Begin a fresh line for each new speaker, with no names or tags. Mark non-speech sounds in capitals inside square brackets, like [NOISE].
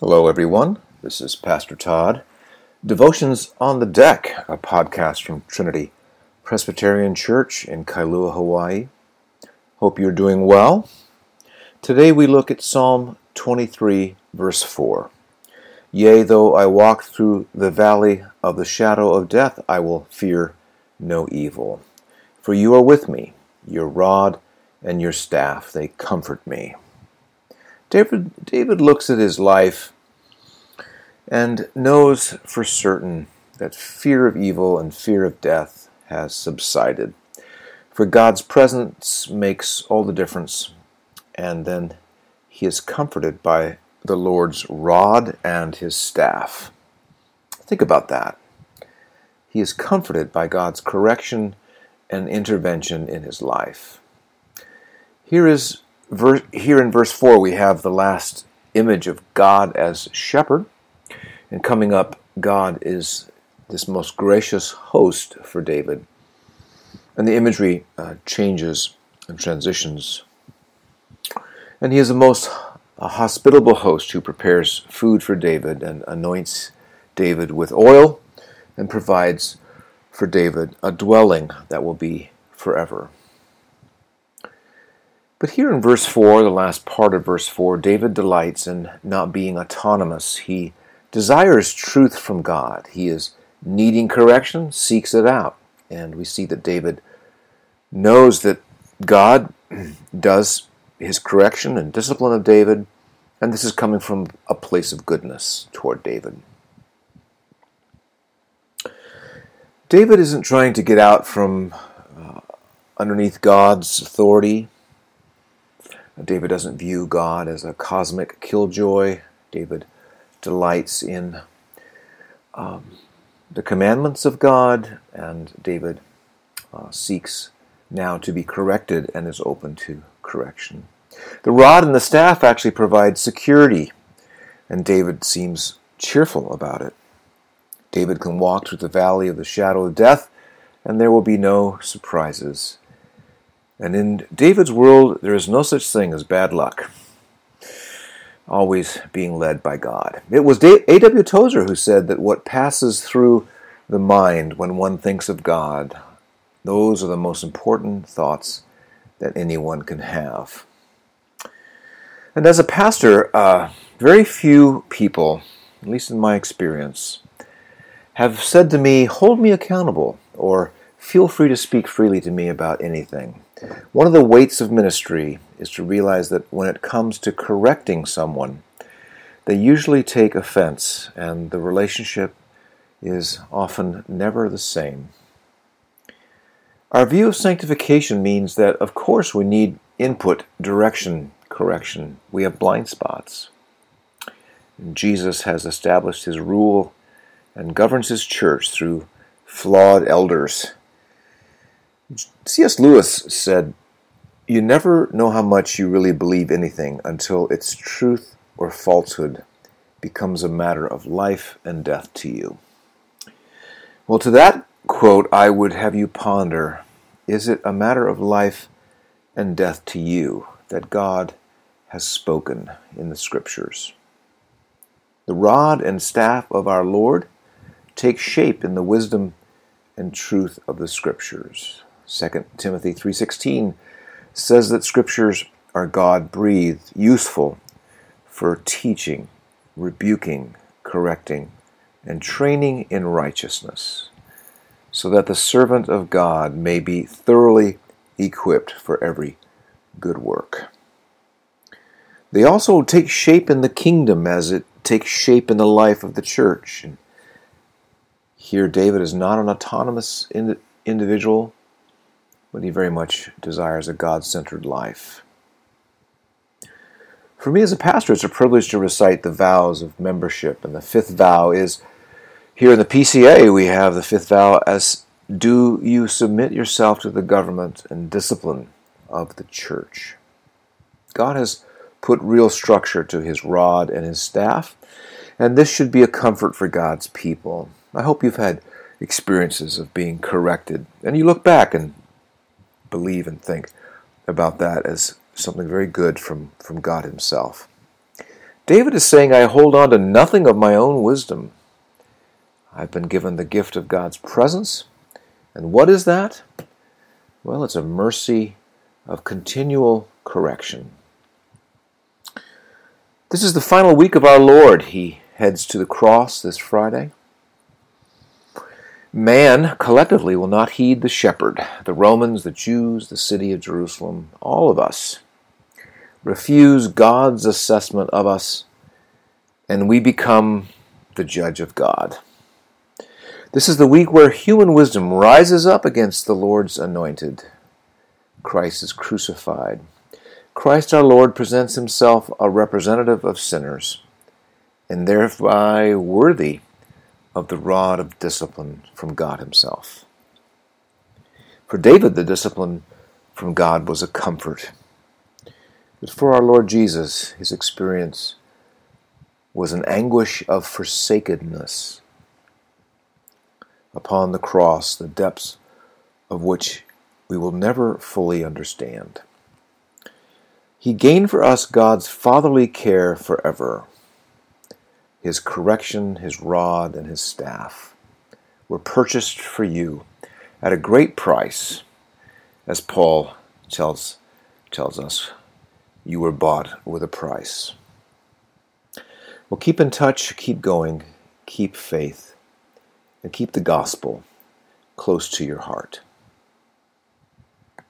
Hello, everyone. This is Pastor Todd. Devotions on the Deck, a podcast from Trinity Presbyterian Church in Kailua, Hawaii. Hope you're doing well. Today we look at Psalm 23, verse 4. Yea, though I walk through the valley of the shadow of death, I will fear no evil. For you are with me, your rod and your staff, they comfort me. David, David looks at his life and knows for certain that fear of evil and fear of death has subsided. For God's presence makes all the difference, and then he is comforted by the Lord's rod and his staff. Think about that. He is comforted by God's correction and intervention in his life. Here is here in verse 4 we have the last image of God as shepherd and coming up, God is this most gracious host for David. And the imagery uh, changes and transitions. And he is a most a hospitable host who prepares food for David and anoints David with oil and provides for David a dwelling that will be forever. But here in verse 4, the last part of verse 4, David delights in not being autonomous. He desires truth from God. He is needing correction, seeks it out. And we see that David knows that God [CLEARS THROAT] does his correction and discipline of David, and this is coming from a place of goodness toward David. David isn't trying to get out from uh, underneath God's authority. David doesn't view God as a cosmic killjoy. David delights in um, the commandments of God, and David uh, seeks now to be corrected and is open to correction. The rod and the staff actually provide security, and David seems cheerful about it. David can walk through the valley of the shadow of death, and there will be no surprises. And in David's world, there is no such thing as bad luck always being led by God. It was A.W. Tozer who said that what passes through the mind when one thinks of God, those are the most important thoughts that anyone can have. And as a pastor, uh, very few people, at least in my experience, have said to me, Hold me accountable, or feel free to speak freely to me about anything. One of the weights of ministry is to realize that when it comes to correcting someone, they usually take offense, and the relationship is often never the same. Our view of sanctification means that, of course, we need input, direction, correction. We have blind spots. Jesus has established his rule and governs his church through flawed elders C.S. Lewis said, You never know how much you really believe anything until its truth or falsehood becomes a matter of life and death to you. Well, to that quote, I would have you ponder Is it a matter of life and death to you that God has spoken in the Scriptures? The rod and staff of our Lord take shape in the wisdom and truth of the Scriptures. 2 Timothy 3:16 says that scriptures are God-breathed, useful for teaching, rebuking, correcting, and training in righteousness, so that the servant of God may be thoroughly equipped for every good work. They also take shape in the kingdom as it takes shape in the life of the church. And here, David is not an autonomous individual, but he very much desires a God centered life. For me as a pastor, it's a privilege to recite the vows of membership, and the fifth vow is here in the PCA, we have the fifth vow as do you submit yourself to the government and discipline of the church. God has put real structure to his rod and his staff, and this should be a comfort for God's people. I hope you've had experiences of being corrected, and you look back and believe and think about that as something very good from, from God Himself. David is saying, I hold on to nothing of my own wisdom. I've been given the gift of God's presence. And what is that? Well, it's a mercy of continual correction. This is the final week of our Lord. He heads to the cross this Friday. Man collectively will not heed the shepherd. The Romans, the Jews, the city of Jerusalem, all of us refuse God's assessment of us, and we become the judge of God. This is the week where human wisdom rises up against the Lord's anointed. Christ is crucified. Christ our Lord presents himself a representative of sinners, and thereby worthy of the rod of discipline from God Himself. For David, the discipline from God was a comfort. But for our Lord Jesus, his experience was an anguish of forsakenness upon the cross, the depths of which we will never fully understand. He gained for us God's fatherly care forever his correction, his rod, and his staff were purchased for you at a great price, as Paul tells, tells us. You were bought with a price. Well, keep in touch, keep going, keep faith, and keep the gospel close to your heart.